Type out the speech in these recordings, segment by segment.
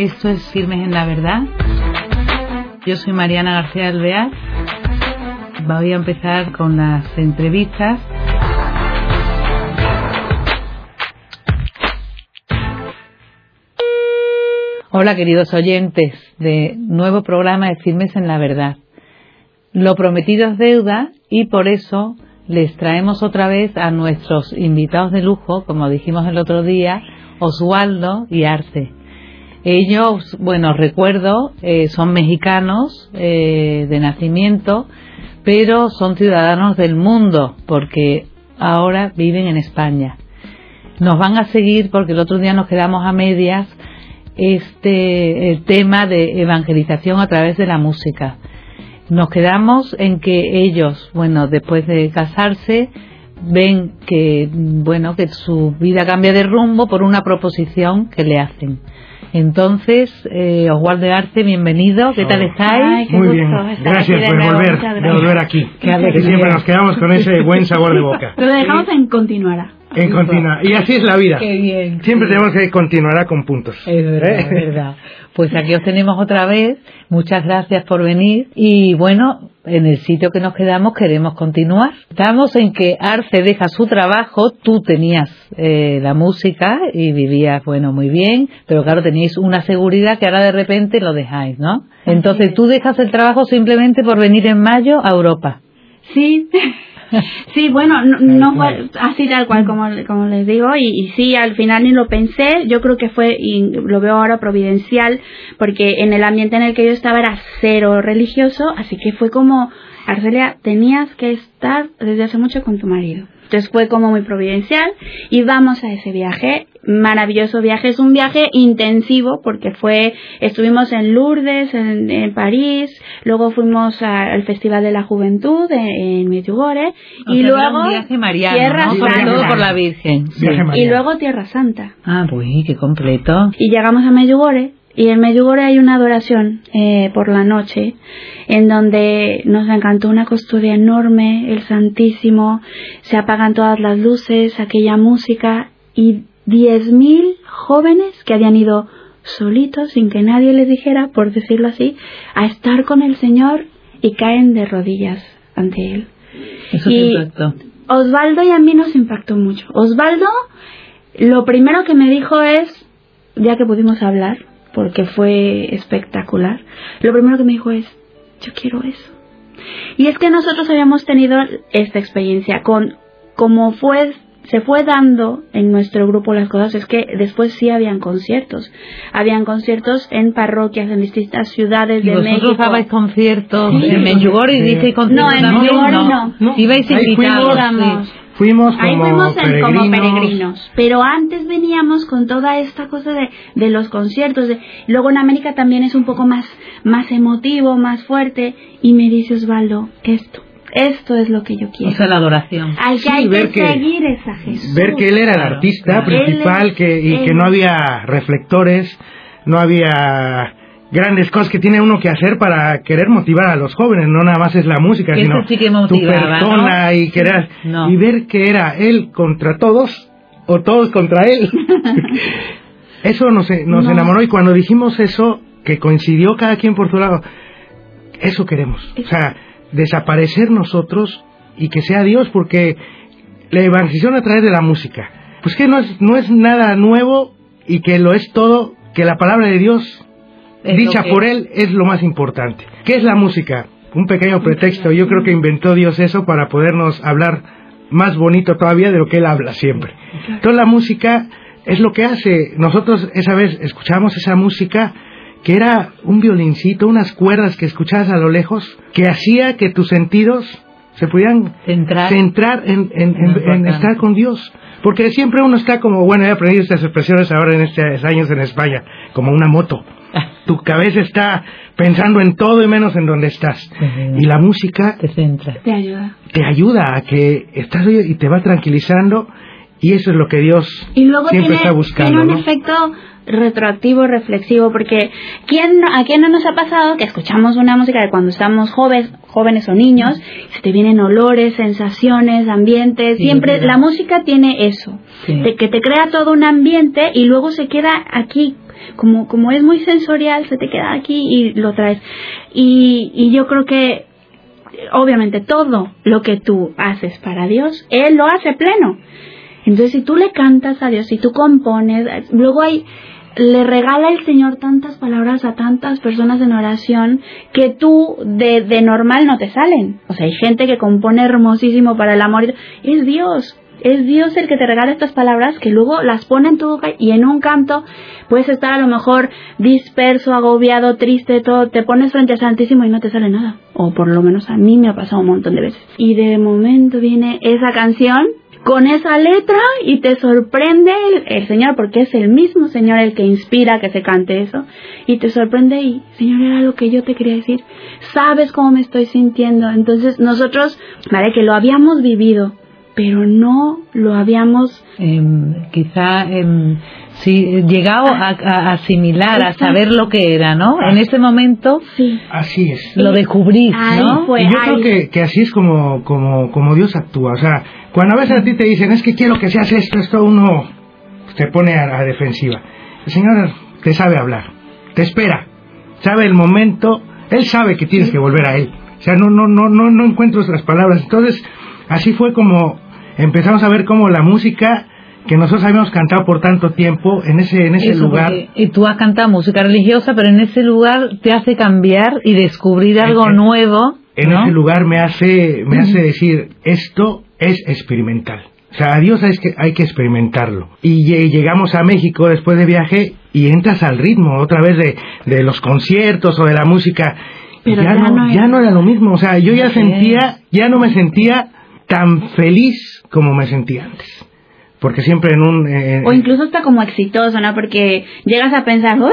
Esto es Firmes en la Verdad. Yo soy Mariana García Alvear. Voy a empezar con las entrevistas. Hola queridos oyentes de nuevo programa de Firmes en la Verdad. Lo prometido es deuda y por eso les traemos otra vez a nuestros invitados de lujo, como dijimos el otro día, Oswaldo y Arce. Ellos, bueno, recuerdo, eh, son mexicanos eh, de nacimiento, pero son ciudadanos del mundo porque ahora viven en España. Nos van a seguir porque el otro día nos quedamos a medias este el tema de evangelización a través de la música. Nos quedamos en que ellos, bueno, después de casarse, ven que, bueno, que su vida cambia de rumbo por una proposición que le hacen. Entonces, eh, Oswaldo Arce, bienvenido. ¿Qué tal estáis? Muy bien. Gracias por volver, de volver aquí. Que siempre nos quedamos con ese buen sabor de boca. Lo dejamos en continuará. En continuar. Y así es la vida. Qué bien. Siempre tenemos que continuará con puntos. Es verdad, ¿Eh? es verdad. Pues aquí os tenemos otra vez. Muchas gracias por venir. Y bueno, en el sitio que nos quedamos queremos continuar. Estamos en que Arce deja su trabajo. Tú tenías eh, la música y vivías, bueno, muy bien. Pero claro, teníais una seguridad que ahora de repente lo dejáis, ¿no? Entonces tú dejas el trabajo simplemente por venir en mayo a Europa. Sí. Sí, bueno, no, no fue así tal cual como, como les digo y, y sí, al final ni lo pensé, yo creo que fue, y lo veo ahora providencial, porque en el ambiente en el que yo estaba era cero religioso, así que fue como, Arcelia, tenías que estar desde hace mucho con tu marido. Entonces fue como muy providencial y vamos a ese viaje, maravilloso viaje, es un viaje intensivo porque fue, estuvimos en Lourdes, en, en París, luego fuimos a- al Festival de la Juventud en, en Medjugorje y sea, luego un viaje mariano, Tierra ¿no? sobre Santa. todo por la Virgen. Sí. Y luego Tierra Santa. Ah, pues qué completo. Y llegamos a Medjugorje y en Medjugorje hay una adoración eh, por la noche en donde nos encantó una custodia enorme, el Santísimo, se apagan todas las luces, aquella música y 10.000 jóvenes que habían ido solitos, sin que nadie les dijera, por decirlo así, a estar con el Señor y caen de rodillas ante Él. Eso Y- impactó. Osvaldo y a mí nos impactó mucho. Osvaldo, lo primero que me dijo es, ya que pudimos hablar, porque fue espectacular, lo primero que me dijo es, yo quiero eso. Y es que nosotros habíamos tenido esta experiencia con, como fue, se fue dando en nuestro grupo las cosas, es que después sí habían conciertos. Habían conciertos en parroquias, en distintas ciudades Y de vosotros México. dabais conciertos Sí. en Medjugorje Sí. conciertos No, en Medjugorje no. Ibais Ahí invitados. Fuimos. como Ahí fuimos en- peregrinos. como peregrinos, pero antes veníamos con toda esta cosa de, de los conciertos. De, luego en América también es un poco más, más emotivo, más fuerte. Y me dice Osvaldo, esto, esto es lo que yo O quiero. sea, la adoración. Hay que, Sí, hay que ver que- seguir esa Jesús. ver que él era el artista claro. principal Él es- que, y que no había reflectores, no había grandes cosas que tiene uno que hacer para querer motivar a los jóvenes, no nada más es la música, sino eso sí que tu persona ¿no? y querer No. y ver que era él contra todos o todos contra él. eso nos, nos No. enamoró y cuando dijimos eso, que coincidió cada quien por su lado, eso queremos. O sea, desaparecer nosotros y que sea Dios, porque la evangelización a través de la música, pues que no es, no es nada nuevo y que lo es todo, que la palabra de Dios, Es dicha que- por Él, es lo más importante. ¿Qué es la música? Un pequeño pretexto. Yo creo que inventó Dios eso para podernos hablar más bonito todavía de lo que Él habla siempre. Entonces la música es lo que hace. Nosotros esa vez escuchamos esa música que era un violincito, unas cuerdas que escuchabas a lo lejos, que hacía que tus sentidos se pudieran Centrar. centrar en, en- en- en Importante. estar con Dios. Porque siempre uno está como, bueno, he aprendido estas expresiones ahora en estos años en España, como una moto. Tu cabeza está pensando en todo y menos en donde estás. Y la música Te centra. Te ayuda. te ayuda a que estás y te va tranquilizando Y eso es lo que Dios y luego siempre tiene, está buscando. Tiene un ¿no? efecto retroactivo, reflexivo, porque ¿quién, ¿a quién no nos ha pasado que escuchamos una música de cuando estamos jóvenes, jóvenes o niños, se te vienen olores, sensaciones, ambientes, Sí, siempre la música tiene eso, Sí. de que te crea todo un ambiente y luego se queda aquí como como es muy sensorial, se te queda aquí y lo traes. Y, y yo creo que obviamente todo lo que tú haces para Dios, Él lo hace pleno. Entonces, si tú le cantas a Dios, si tú compones, luego hay, le regala el Señor tantas palabras a tantas personas en oración que tú de, de normal no te salen. O sea, hay gente que compone hermosísimo para el amor. Es Dios. Es Dios el que te regala estas palabras que luego las pone en tu boca y en un canto puedes estar a lo mejor disperso, agobiado, triste, todo, te pones frente al Santísimo y no te sale nada. O por lo menos a mí me ha pasado un montón de veces. Y de momento viene esa canción con esa letra y te sorprende el, Señor, porque es el mismo Señor el que inspira que se cante eso, y te sorprende y, Señor, era lo que yo te quería decir, sabes cómo me estoy sintiendo, entonces nosotros, vale, que lo habíamos vivido, pero no lo habíamos Em, quizá em, sí, llegado a, a asimilar, a saber lo que era, ¿no? En ese momento sí Así es. lo descubrís, Ahí ¿no? fue. Y yo ahí. creo que, que así es como, como, como Dios actúa. O sea, cuando a veces a ti te dicen, es que quiero que seas esto, esto, uno te pone a la defensiva. El Señor te sabe hablar, te espera, sabe el momento, Él sabe que tienes que volver a Él. O sea, no, no, no, no, no encuentro otras palabras. Entonces, así fue como empezamos a ver cómo la música que nosotros habíamos cantado por tanto tiempo en ese, en ese Eso, lugar. y tú has cantado música religiosa, pero en ese lugar te hace cambiar y descubrir algo en- nuevo. en ¿no? ese lugar me hace me hace decir esto es experimental o sea a Dios hay que, hay que experimentarlo y lle- llegamos a México después de viaje y entras al ritmo otra vez de, de los conciertos o de la música Pero ya, ya no, no ya era. no era lo mismo o sea yo ya sentía ya no me sentía tan feliz como me sentía antes porque siempre en un eh, O incluso está como exitoso, ¿no? Porque llegas a pensar, uy,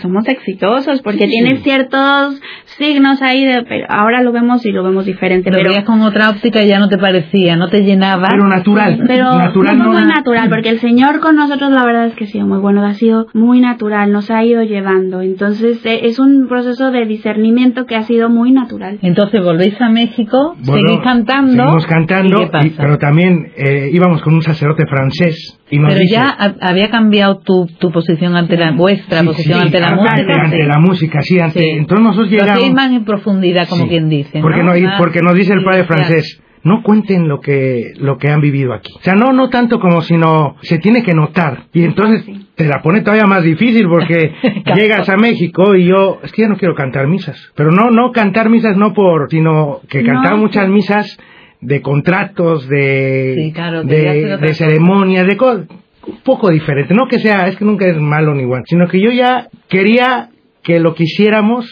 somos exitosos, porque Sí. tienes ciertos signos ahí, de, pero ahora lo vemos y lo vemos diferente. Lo pero veías con otra óptica y ya no te parecía, no te llenaba. pero natural pero natural no, no muy na- natural, porque el Señor con nosotros la verdad es que ha sido muy bueno, ha sido muy natural, nos ha ido llevando. Entonces eh, es un proceso de discernimiento que ha sido muy natural. Entonces volvéis a México, Bueno, seguís cantando. Seguimos cantando, ¿y qué pasa? y- pero también eh, íbamos con un sacerdote francés Pero dice, ya ha- había cambiado tu, tu posición ante la vuestra Sí, posición sí, ante la música. ante sí. la música, sí, ante- entonces nosotros llegamos... más en profundidad, como quien dice. Porque, ¿no? no, porque nos dice el padre francés, no cuenten lo que, lo que han vivido aquí. O sea, no, no tanto como sino se tiene que notar. Y entonces te la pone todavía más difícil porque llegas a México y yo, es que ya no quiero cantar misas. Pero no, no cantar misas no por, sino que No, cantaba muchas misas de contratos, de, Sí, claro, de, ceremonias, de cosas un poco diferente. No que sea, es que nunca es malo ni igual, sino que yo ya quería que lo que hiciéramos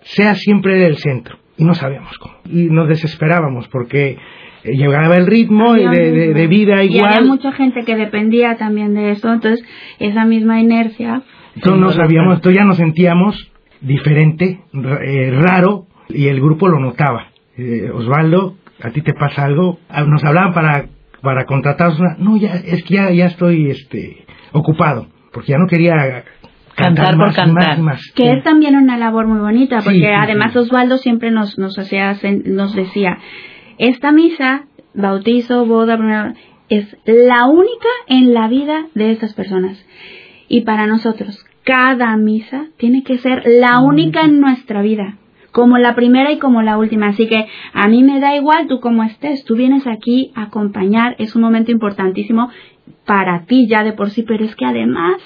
sea siempre del centro. Y no sabíamos cómo. Y nos desesperábamos porque eh, llegaba el ritmo y Había de, de- vida Y igual. había mucha gente que dependía también de eso, entonces esa misma inercia. Entonces no sabíamos, entonces ya nos sentíamos diferente, eh, raro, y el grupo lo notaba. Eh, Osvaldo, a ti te pasa algo, Ah, nos hablaban para, para contratarnos una, no, ya, es que ya, ya estoy este, ocupado, porque ya no quería cantar, Cantar por más, cantar. más y más. Que Sí. es también una labor muy bonita, porque sí, además sí. Osvaldo siempre nos, nos, hacía, nos decía, esta misa, bautizo, boda, es la única en la vida de esas personas. Y para nosotros, cada misa tiene que ser la única en nuestra vida, como la primera y como la última. Así que a mí me da igual tú cómo estés, tú vienes aquí a acompañar, es un momento importantísimo para ti ya de por sí, pero es que además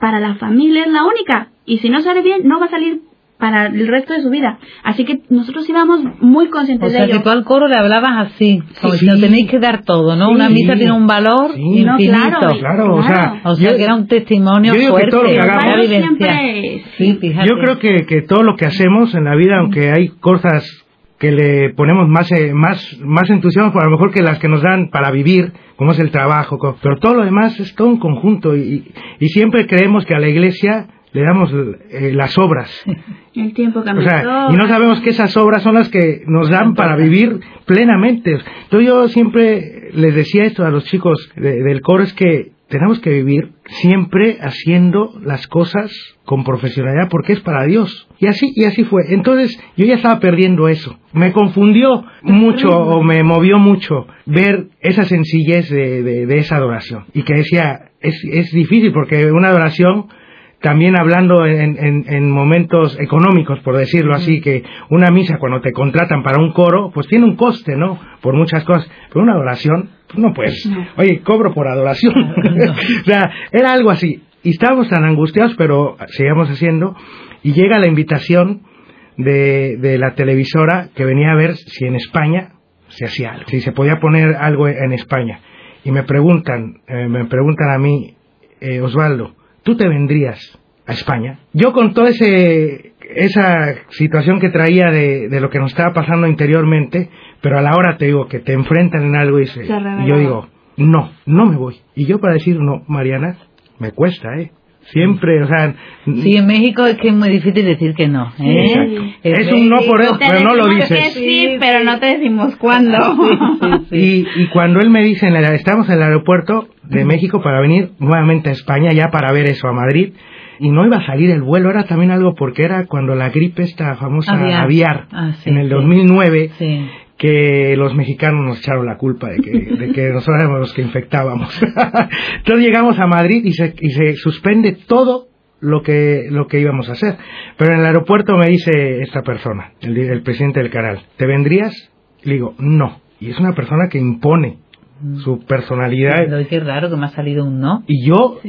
para la familia es la única. Y si no sale bien, no va a salir para el resto de su vida. Así que nosotros íbamos muy O conscientes de sea, que ello. tú al coro le hablabas así, como Sí. si tenéis que dar todo, ¿no? Sí. Una misa tiene un valor Sí. No, infinito. claro, Claro, o sea, O sea, yo- que era un testimonio yo digo que fuerte. todo lo que hagamos- siempre- Sí, fíjate. Yo creo que, que todo lo que hacemos en la vida, aunque hay cosas que le ponemos más, eh, más, más entusiasmo, por a lo mejor que las que nos dan para vivir, como es el trabajo, pero todo lo demás es todo un conjunto y, y siempre creemos que a la iglesia le damos eh, las obras. El tiempo O sea, y no sabemos que esas obras son las que nos dan para vivir plenamente. Entonces yo siempre les decía esto a los chicos del coro es que tenemos que vivir siempre haciendo las cosas con profesionalidad porque es para Dios. Y así, y así fue. Entonces yo ya estaba perdiendo eso. Me confundió mucho o me movió mucho ver esa sencillez de, de, esa adoración. Y que decía, es, es difícil porque una adoración también hablando en, en, en, momentos económicos, por decirlo así, que una misa cuando te contratan para un coro, pues tiene un coste, ¿no? Por muchas cosas. Pero una adoración, pues no puedes. Oye, cobro por adoración. o sea, era algo así. Y estábamos tan angustiados, pero seguíamos haciendo. Y llega la invitación de, de la televisora que venía a ver si en España se hacía algo, si se podía poner algo en España. Y me preguntan, eh, me preguntan a mí, eh, Osvaldo, tú te vendrías a España. Yo con toda esa situación que traía de, de, lo que nos estaba pasando interiormente, pero a la hora te digo que te enfrentan en algo y, se, y yo digo, no, no me voy. Y yo para decir no, Mariana, me cuesta, ¿eh? Siempre, o sea... Sí, en México es que es muy difícil decir que no. ¿eh? Es, un no por eso, pero no lo dices. sí, pero no te decimos cuándo. y, y cuando él me dice, en estamos en el aeropuerto de México para venir nuevamente a España, ya para ver eso a Madrid, y no iba a salir el vuelo, era también algo porque era cuando la gripe esta famosa aviar, ah, en el 2009, que los mexicanos nos echaron la culpa de que, de que nosotros éramos los que infectábamos. Entonces llegamos a Madrid y se, y se suspende todo lo que, lo que íbamos a hacer. Pero en el aeropuerto me dice esta persona, el, el presidente del canal, ¿te vendrías? Le digo, no. Y es una persona que impone mm. su personalidad. Pero qué raro que me ha salido un no. Y yo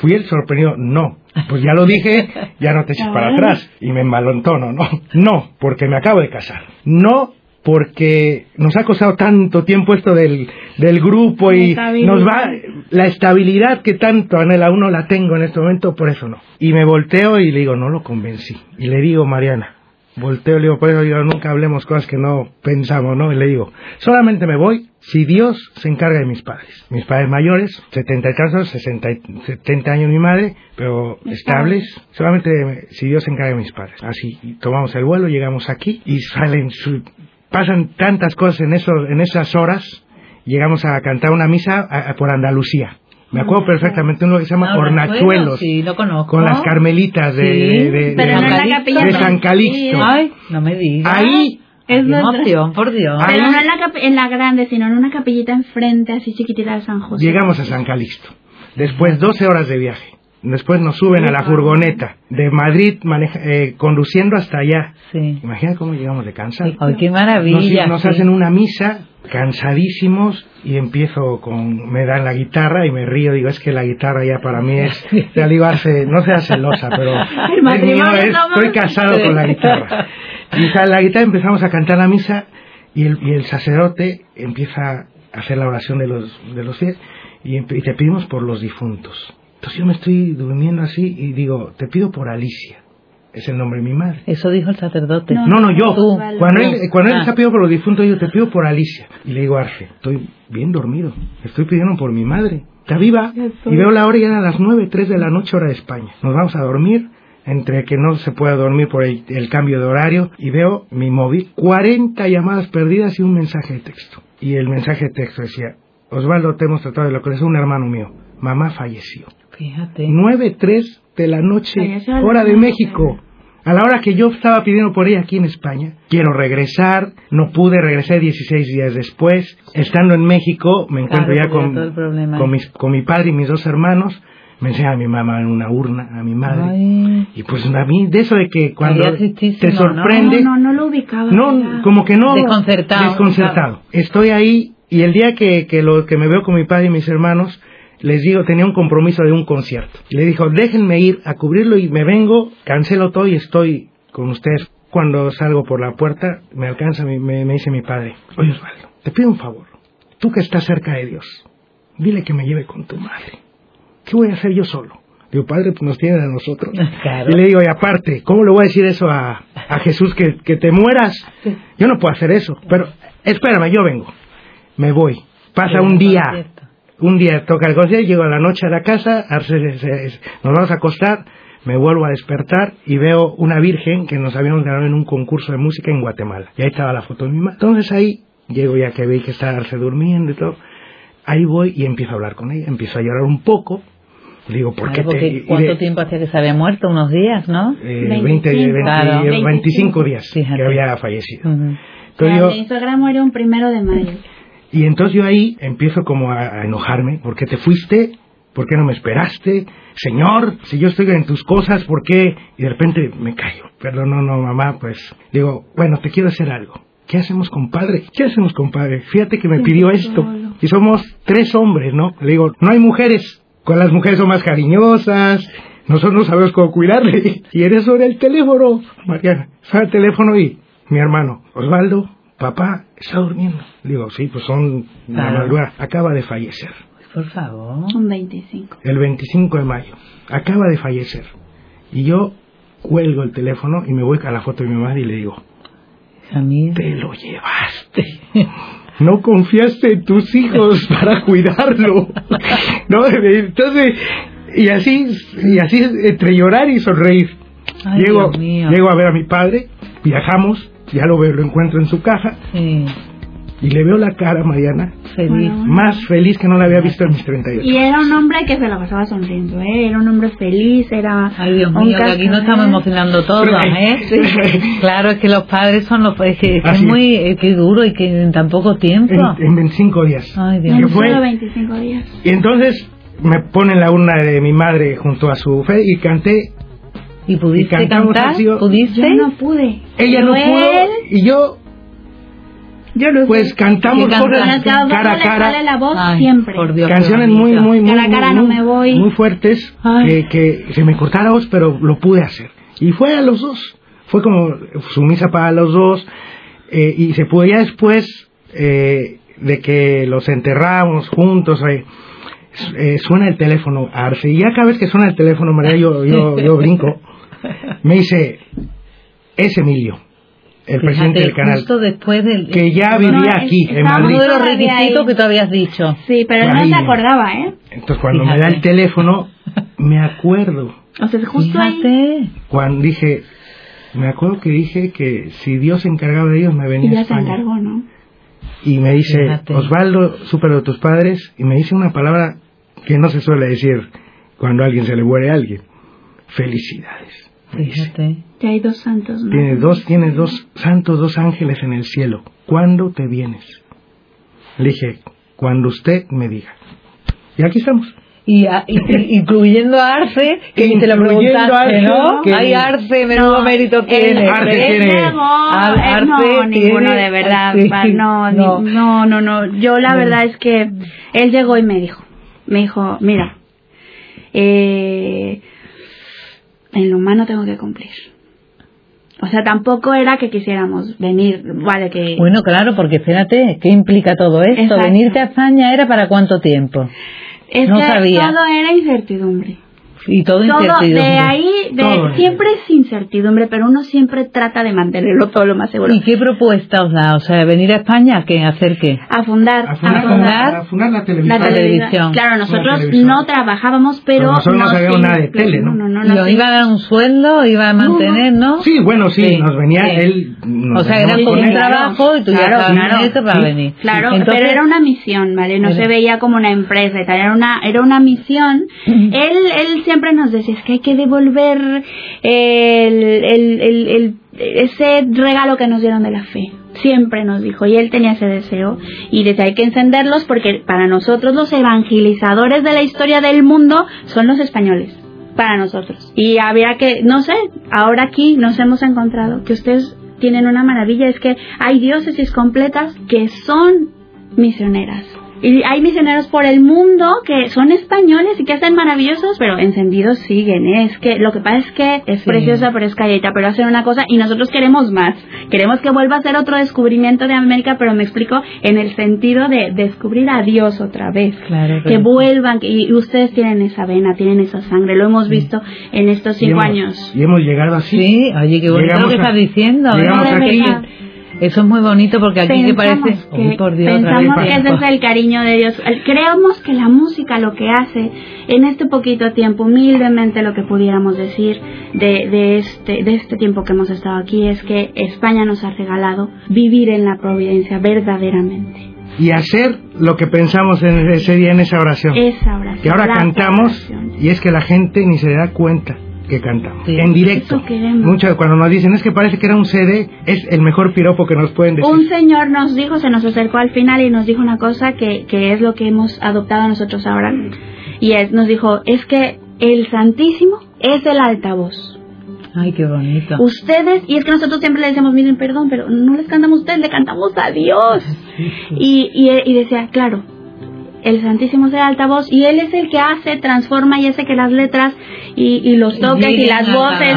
fui el sorprendido, no. Pues ya lo dije, ya no te eches para atrás. Y me envalontono, no. No, porque me acabo de casar. No, porque nos ha costado tanto tiempo esto del, del grupo y nos va la estabilidad que tanto anhela uno la tengo en este momento, por eso no. Y me volteo y le digo, no lo convencí. Y le digo, Mariana, volteo, le digo, por eso digo, nunca hablemos cosas que no pensamos, ¿no? Y le digo, solamente me voy si Dios se encarga de mis padres. Mis padres mayores, 70 y tantos, 60 70 años mi madre, pero estables, solamente si Dios se encarga de mis padres. Así, tomamos el vuelo, llegamos aquí y salen su, pasan tantas cosas en, eso, en esas horas, llegamos a cantar una misa por Andalucía. Me acuerdo perfectamente uno que se llama Hornachuelos. Sí, lo conozco. Con las carmelitas de, de, de, San Calixto. Ay, no me digas. Ahí. Es emoción, por Dios. Pero no en la, en la grande, sino en una capillita enfrente, así chiquitita de San José. Llegamos a San Calixto. Después 12 horas de viaje. Después nos suben a la furgoneta de Madrid eh, conduciendo hasta allá. Sí. Imagina cómo llegamos de cansados. ¡Ay, qué maravilla! Nos, hacen una misa cansadísimos y empiezo con me dan la guitarra y me río digo es que la guitarra ya para mí es ya digo no sea celosa pero estoy casado con la guitarra y la guitarra empezamos a cantar la misa y el, y el sacerdote empieza a hacer la oración de los de los fieles y, y te pedimos por los difuntos entonces yo me estoy durmiendo así y digo, te pido por Alicia. Es el nombre de mi madre. Eso dijo el sacerdote. No, no, yo. Cuando él, cuando él ah. está pidiendo por los difuntos, yo te pido por Alicia. Y le digo, Arce, estoy bien dormido. Estoy pidiendo por mi madre. Está viva. Y veo la hora ya a las nueve, tres de la noche, hora de España. Nos vamos a dormir entre que no se pueda dormir por el, el, cambio de horario y veo mi móvil, 40 llamadas perdidas y un mensaje de texto. Y el mensaje de texto decía, Osvaldo, te hemos tratado de lo que es un hermano mío. Mamá falleció. Fíjate. 9, 3 de la noche, hora de México. A la hora que yo estaba pidiendo por ella aquí en España, quiero regresar, no pude, regresar 16 días después. Estando en México, me encuentro ya con, con, mis, con mi padre y mis dos hermanos. Me enseña a mi mamá en una urna, a mi madre. Y pues a mí, de eso de que cuando te sorprende. No, no, no, lo ubicaba. No, como que no. Desconcertado. Desconcertado. Estoy ahí y el día que, que, lo, que me veo con mi padre y mis hermanos, les digo, tenía un compromiso de un concierto. Le dijo, déjenme ir a cubrirlo y me vengo, cancelo todo y estoy con ustedes. Cuando salgo por la puerta, me alcanza, me, me dice mi padre, oye Osvaldo, te pido un favor. Tú que estás cerca de Dios, dile que me lleve con tu madre. ¿Qué voy a hacer yo solo? Digo, padre, pues nos tiene a nosotros. Y le digo, y aparte, ¿cómo le voy a decir eso a, a Jesús que, que te mueras? Yo no puedo hacer eso. Pero espérame, yo vengo. Me voy. Pasa un día, un día toca el concierto, llego a la noche a la casa, nos vamos a acostar, me vuelvo a despertar y veo una virgen que nos habíamos ganado en un concurso de música en Guatemala. Y ahí estaba la foto de mi madre. Entonces ahí llego ya que vi que estaba Arce durmiendo y todo. ahí voy y empiezo a hablar con ella, empiezo a llorar un poco. Le digo, ¿por qué Claro, te...? ¿Cuánto de- tiempo hacía que se había muerto? Unos días, ¿no? eh, 25, 20, 20, claro. 25 días Fíjate. que había fallecido. Ujú. Entonces yo, Mi suegra murió un primero de mayo. Y entonces yo ahí empiezo como a, a enojarme, ¿por qué te fuiste? ¿Por qué no me esperaste? Señor, si yo estoy en tus cosas, ¿por qué? Y de repente me callo. Perdón, no, no, mamá, pues digo, bueno, te quiero hacer algo. ¿Qué hacemos, compadre? ¿Qué hacemos, compadre? Fíjate que me pidió esto. Y somos tres hombres, ¿no? Le digo, no hay mujeres. Con las mujeres son más cariñosas. Nosotros no sabemos cómo cuidarle. Y eres sobre el teléfono, Mariana. Suena el teléfono y mi hermano, Osvaldo, papá, está durmiendo. Le digo, sí, pues son la Claro. madrugada. Acaba de fallecer. Por favor. Un 25. El 25 de mayo. Acaba de fallecer. Y yo cuelgo el teléfono y me voy a la foto de mi madre y le digo, mía. te lo llevaste. No confiaste en tus hijos para cuidarlo. No, entonces, y así, y así entre llorar y sonreír. Ay, llego, Dios mío. llego a ver a mi padre, viajamos, ya lo veo, lo encuentro en su caja Sí, y le veo la cara a Mariana feliz. Bueno. más feliz que no la había visto en mis 38. Y era un hombre que se lo pasaba sonriendo, ¿eh? Era un hombre feliz, era... Ay, Dios mío, que aquí nos cascabel. estamos emocionando todos, ¿eh? Claro, es que los padres son los... Es que, es muy... Es que duro y que en tan poco tiempo. En, en 25 días. Ay, Dios En ¿Qué fue? solo 25 días. Y entonces me ponen la urna de mi madre junto a su fe y canté. ¿Y pudiste y cantar? ¿Pudiste? Yo no pude. Ella no pudo y yo Yo no pues sé. cantamos cara a cara. la voz Ay, siempre. por Dios, qué Canciones muy, muy, muy, Cara a cara muy, no me voy. muy fuertes que, que se me cortara la voz, pero lo pude hacer. Y fue a los dos. Fue como sumisa para los dos. eh, y se pudo ya después eh, de que los enterramos juntos. eh, eh, suena el teléfono a Arce. Y ya cada vez que suena el teléfono, María, yo, yo, yo brinco. Me dice, es Emilio, el Fíjate, presidente del canal, Justo después del... que ya vivía aquí, en Madrid. Uno de los requisitos ahí. que tú habías dicho. Sí, pero Ahí. no se acordaba, ¿eh? Entonces cuando me da el teléfono, me acuerdo. O sea, justo ahí. Fíjate. Cuando dije, me acuerdo que dije que si Dios se encargaba de ellos, me venía Y a se España. encargó, ¿no? Y me dice, Fíjate. Osvaldo, supe lo de tus padres, y me dice una palabra que no se suele decir cuando a alguien se le muere a alguien. Felicidades. Fíjate. Ya hay dos santos, ¿no? Tienes dos, tienes dos santos, dos ángeles en el cielo. ¿Cuándo te vienes? Le dije, cuando usted me diga. Y aquí estamos. Y, a- y- y- incluyendo a Arce, que ni te lo preguntaste, Arce, ¿no? que- Ay, Arce, menudo No, mérito él- tiene. Arce tiene- Luego, Ar- eh, no, Arce ninguno tiene- de verdad. sí, pa- no, ni- no. no, no, no. Yo la No. verdad es que él llegó y me dijo, me dijo, mira, eh, en lo humano tengo que cumplir. O sea, tampoco era que quisiéramos venir, vale, que... Bueno, claro, porque espérate, ¿qué implica todo esto? Exacto. ¿Venirte a España era para cuánto tiempo? es no que sabía. todo era incertidumbre. Y todo, Todo incertidumbre. de ahí, de, Todo. siempre es incertidumbre, pero uno siempre trata de mantenerlo todo lo más seguro. ¿Y qué propuesta os da? O sea, ¿venir a España? ¿Qué? ¿Hacer qué? A fundar, A fundar, a fundar a fundar la televisión. la televisión. Claro, La nosotros televisión. no trabajábamos, pero, Pero nosotros no sabíamos nada de tele, ¿no? No, no, ¿Y no, os sí. iba a dar un sueldo? ¿Iba a mantener, no? Sí, bueno, sí, Sí, nos venía sí. él. nos O sea, era con un trabajo y tú ya Claro, estabas en claro. eso para Sí. venir. Claro, Entonces, pero era una misión, ¿vale? No Era- se veía como una empresa y tal, era una, era una misión. él, él siempre nos decía, es que hay que devolver el, el, el, el- ese regalo que nos dieron de la fe. Siempre nos dijo, y él tenía ese deseo, y desde hay que encenderlos porque para nosotros los evangelizadores de la historia del mundo son los españoles. Para nosotros. Y había que, no sé, ahora aquí nos hemos encontrado que ustedes tienen una maravilla, es que hay diócesis completas que son misioneras. Y hay misioneros por el mundo que son españoles y que hacen maravillosos, pero encendidos siguen. ¿eh? Es que lo que pasa es que es Sí. preciosa, pero es calladita, pero hacen una cosa y nosotros queremos más. Queremos que vuelva a ser otro descubrimiento de América, pero me explico en el sentido de descubrir a Dios otra vez. Claro, Que claro. vuelvan, que- y ustedes tienen esa vena, tienen esa sangre, lo hemos visto en estos Y cinco hemos- años. Y hemos llegado así. Sí, oye, qué bonito lo que a- estás diciendo. ¿no? llegamos No, aquí. Eso es muy bonito porque aquí que Pensamos parece... que, Uy, por Dios, pensamos que ese es el cariño de Dios. Creemos que la música lo que hace en este poquito tiempo, humildemente lo que pudiéramos decir de, de, este, de este tiempo que hemos estado aquí es que España nos ha regalado vivir en la providencia verdaderamente. y hacer lo que pensamos en ese día en esa oración. Esa oración. Que ahora cantamos oración. y es que la gente ni se da cuenta que cantamos. Sí. En directo. Mucho, cuando nos dicen es que parece que era un CD, es el mejor piropo que nos pueden decir. Un señor nos dijo, se nos acercó al final y nos dijo una cosa que, que es lo que hemos adoptado nosotros ahora. Y es, nos dijo, es que el Santísimo es el altavoz. Ay, qué bonito. Ustedes, y es que nosotros siempre le decimos, miren, perdón, pero no les cantamos a ustedes, le cantamos a Dios. Sí, sí. Y, y, y decía, claro, el Santísimo es el altavoz y Él es el que hace, transforma y hace que las letras y, y los toques y las a voces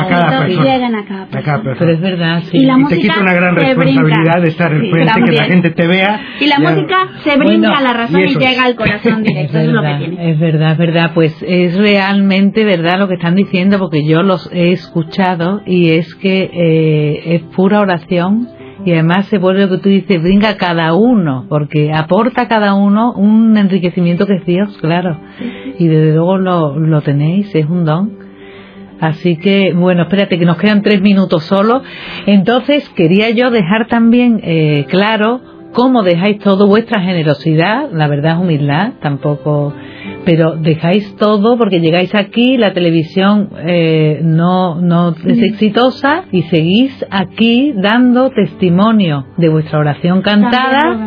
y lleguen a cada A persona. cada Pero es verdad, sí. Y la Y te música quita una gran se responsabilidad brinca. de estar Sí, enfrente, que la gente te vea. Y la Ya- música se brinca Bueno, a la razón y llega al corazón directo, eso es lo que verdad, tiene. es verdad, es verdad. Pues es realmente verdad lo que están diciendo porque yo los he escuchado y es que eh, es pura oración y además se vuelve lo que tú dices, brinca cada uno porque aporta a cada uno un enriquecimiento que es Dios, claro. Y desde luego lo, lo tenéis, es un don. Así que, bueno, espérate que nos quedan tres minutos solo. Entonces, quería yo dejar también eh, claro cómo dejáis todo vuestra generosidad, la verdad es humildad, tampoco, pero dejáis todo porque llegáis aquí, la televisión eh, no, no es exitosa y seguís aquí dando testimonio de vuestra oración cantada,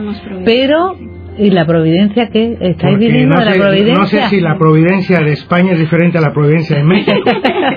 pero ¿y la providencia qué? ¿Estáis Porque viviendo no de la sé, providencia? no sé si la providencia de España es diferente a la providencia de México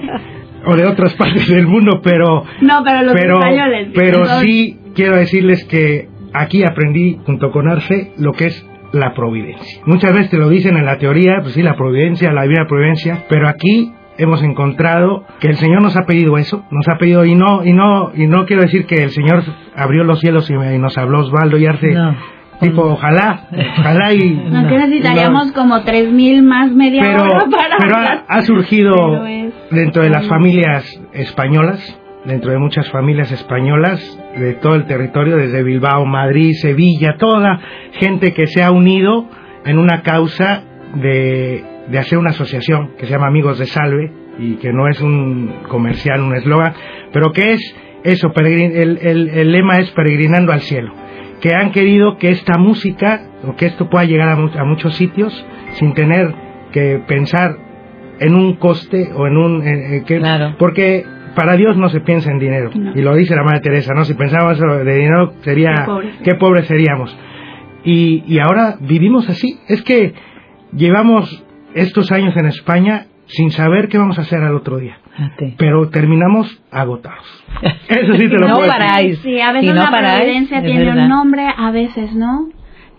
o de otras partes del mundo, pero No, pero los pero, españoles. pero sí quiero decirles que aquí aprendí junto con Arce lo que es la providencia. Muchas veces te lo dicen en la teoría, pues sí, la providencia, la divina providencia, pero aquí hemos encontrado que el Señor nos ha pedido eso, nos ha pedido y no y no y no quiero decir que el Señor abrió los cielos y, y nos habló Osvaldo y Arce No. tipo ojalá, ojalá y No, que necesitaríamos como 3.000 más media pero, hora para pero ha, surgido Pero es- dentro de las familias españolas, dentro de muchas familias españolas de todo el territorio, desde Bilbao, Madrid, Sevilla, toda gente que se ha unido en una causa de, de hacer una asociación que se llama Amigos de Salve y que no es un comercial, un eslogan, pero que es eso, peregrin- el, el- el lema es peregrinando al cielo que han querido que esta música o que esto pueda llegar a, a muchos sitios sin tener que pensar en un coste o en un que- Claro. porque para Dios no se piensa en dinero No. y lo dice la madre Teresa no si pensáramos de dinero sería Qué pobres. qué pobres seríamos y, y ahora vivimos así es que llevamos estos años en España sin saber qué vamos a hacer al otro día Fíjate. pero terminamos agotados eso sí te lo No puedo decir. paráis. Sí, a veces no la paráis, providencia tiene verdad. un nombre, a veces no,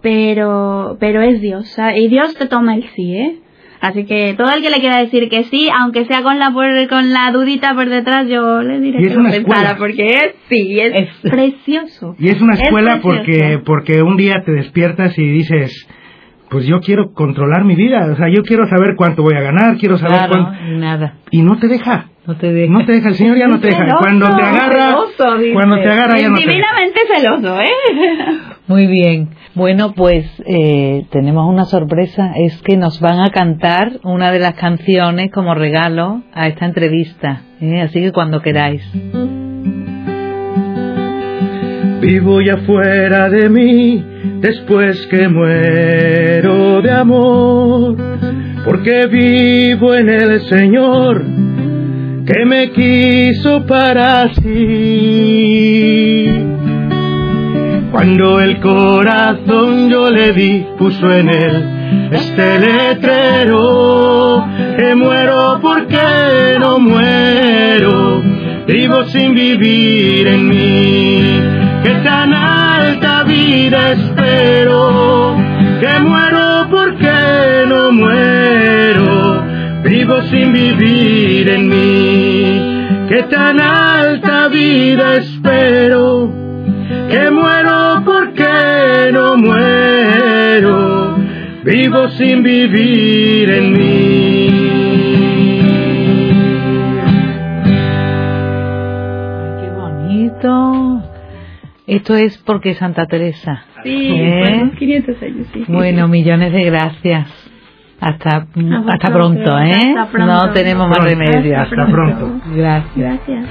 pero pero es Dios, ¿sabes? y Dios te toma el sí, ¿eh? Así que todo el que le quiera decir que sí, aunque sea con la por- con la dudita por detrás, yo le diré que una pensara, escuela. porque es sí, es, Es- precioso. Y es una Es escuela porque, porque un día te despiertas y dices, pues yo quiero controlar mi vida, o sea, yo quiero saber cuánto voy a ganar, quiero saber Claro, cuánto... nada. Y no te deja, No te dejes. no te deja, el Señor ya no te deja. Celoso, Cuando te agarra, celoso, dice. cuando te agarra ya no te deja. Divinamente celoso, ¿eh? Muy bien. Bueno, pues eh, tenemos una sorpresa. Es que nos van a cantar una de las canciones como regalo a esta entrevista. ¿eh? Así que cuando queráis. Vivo ya fuera de mí después que muero de amor, porque vivo en el Señor que me quiso para sí. Cuando el corazón yo le di, puso en él este letrero, que muero porque no muero, vivo sin vivir en mí, que tan alta vida espero, que muero porque no muero, vivo sin vivir en mí, que tan alta vida espero que muero porque no muero, vivo sin vivir en mí. Esto es porque Santa Teresa. Sí, ¿Eh? por los 500 años, sí. sí, Bueno, millones de gracias. Hasta, hasta pronto, ¿eh? Hasta pronto. No tenemos más Hasta pronto. remedio. Hasta pronto. Gracias. Gracias.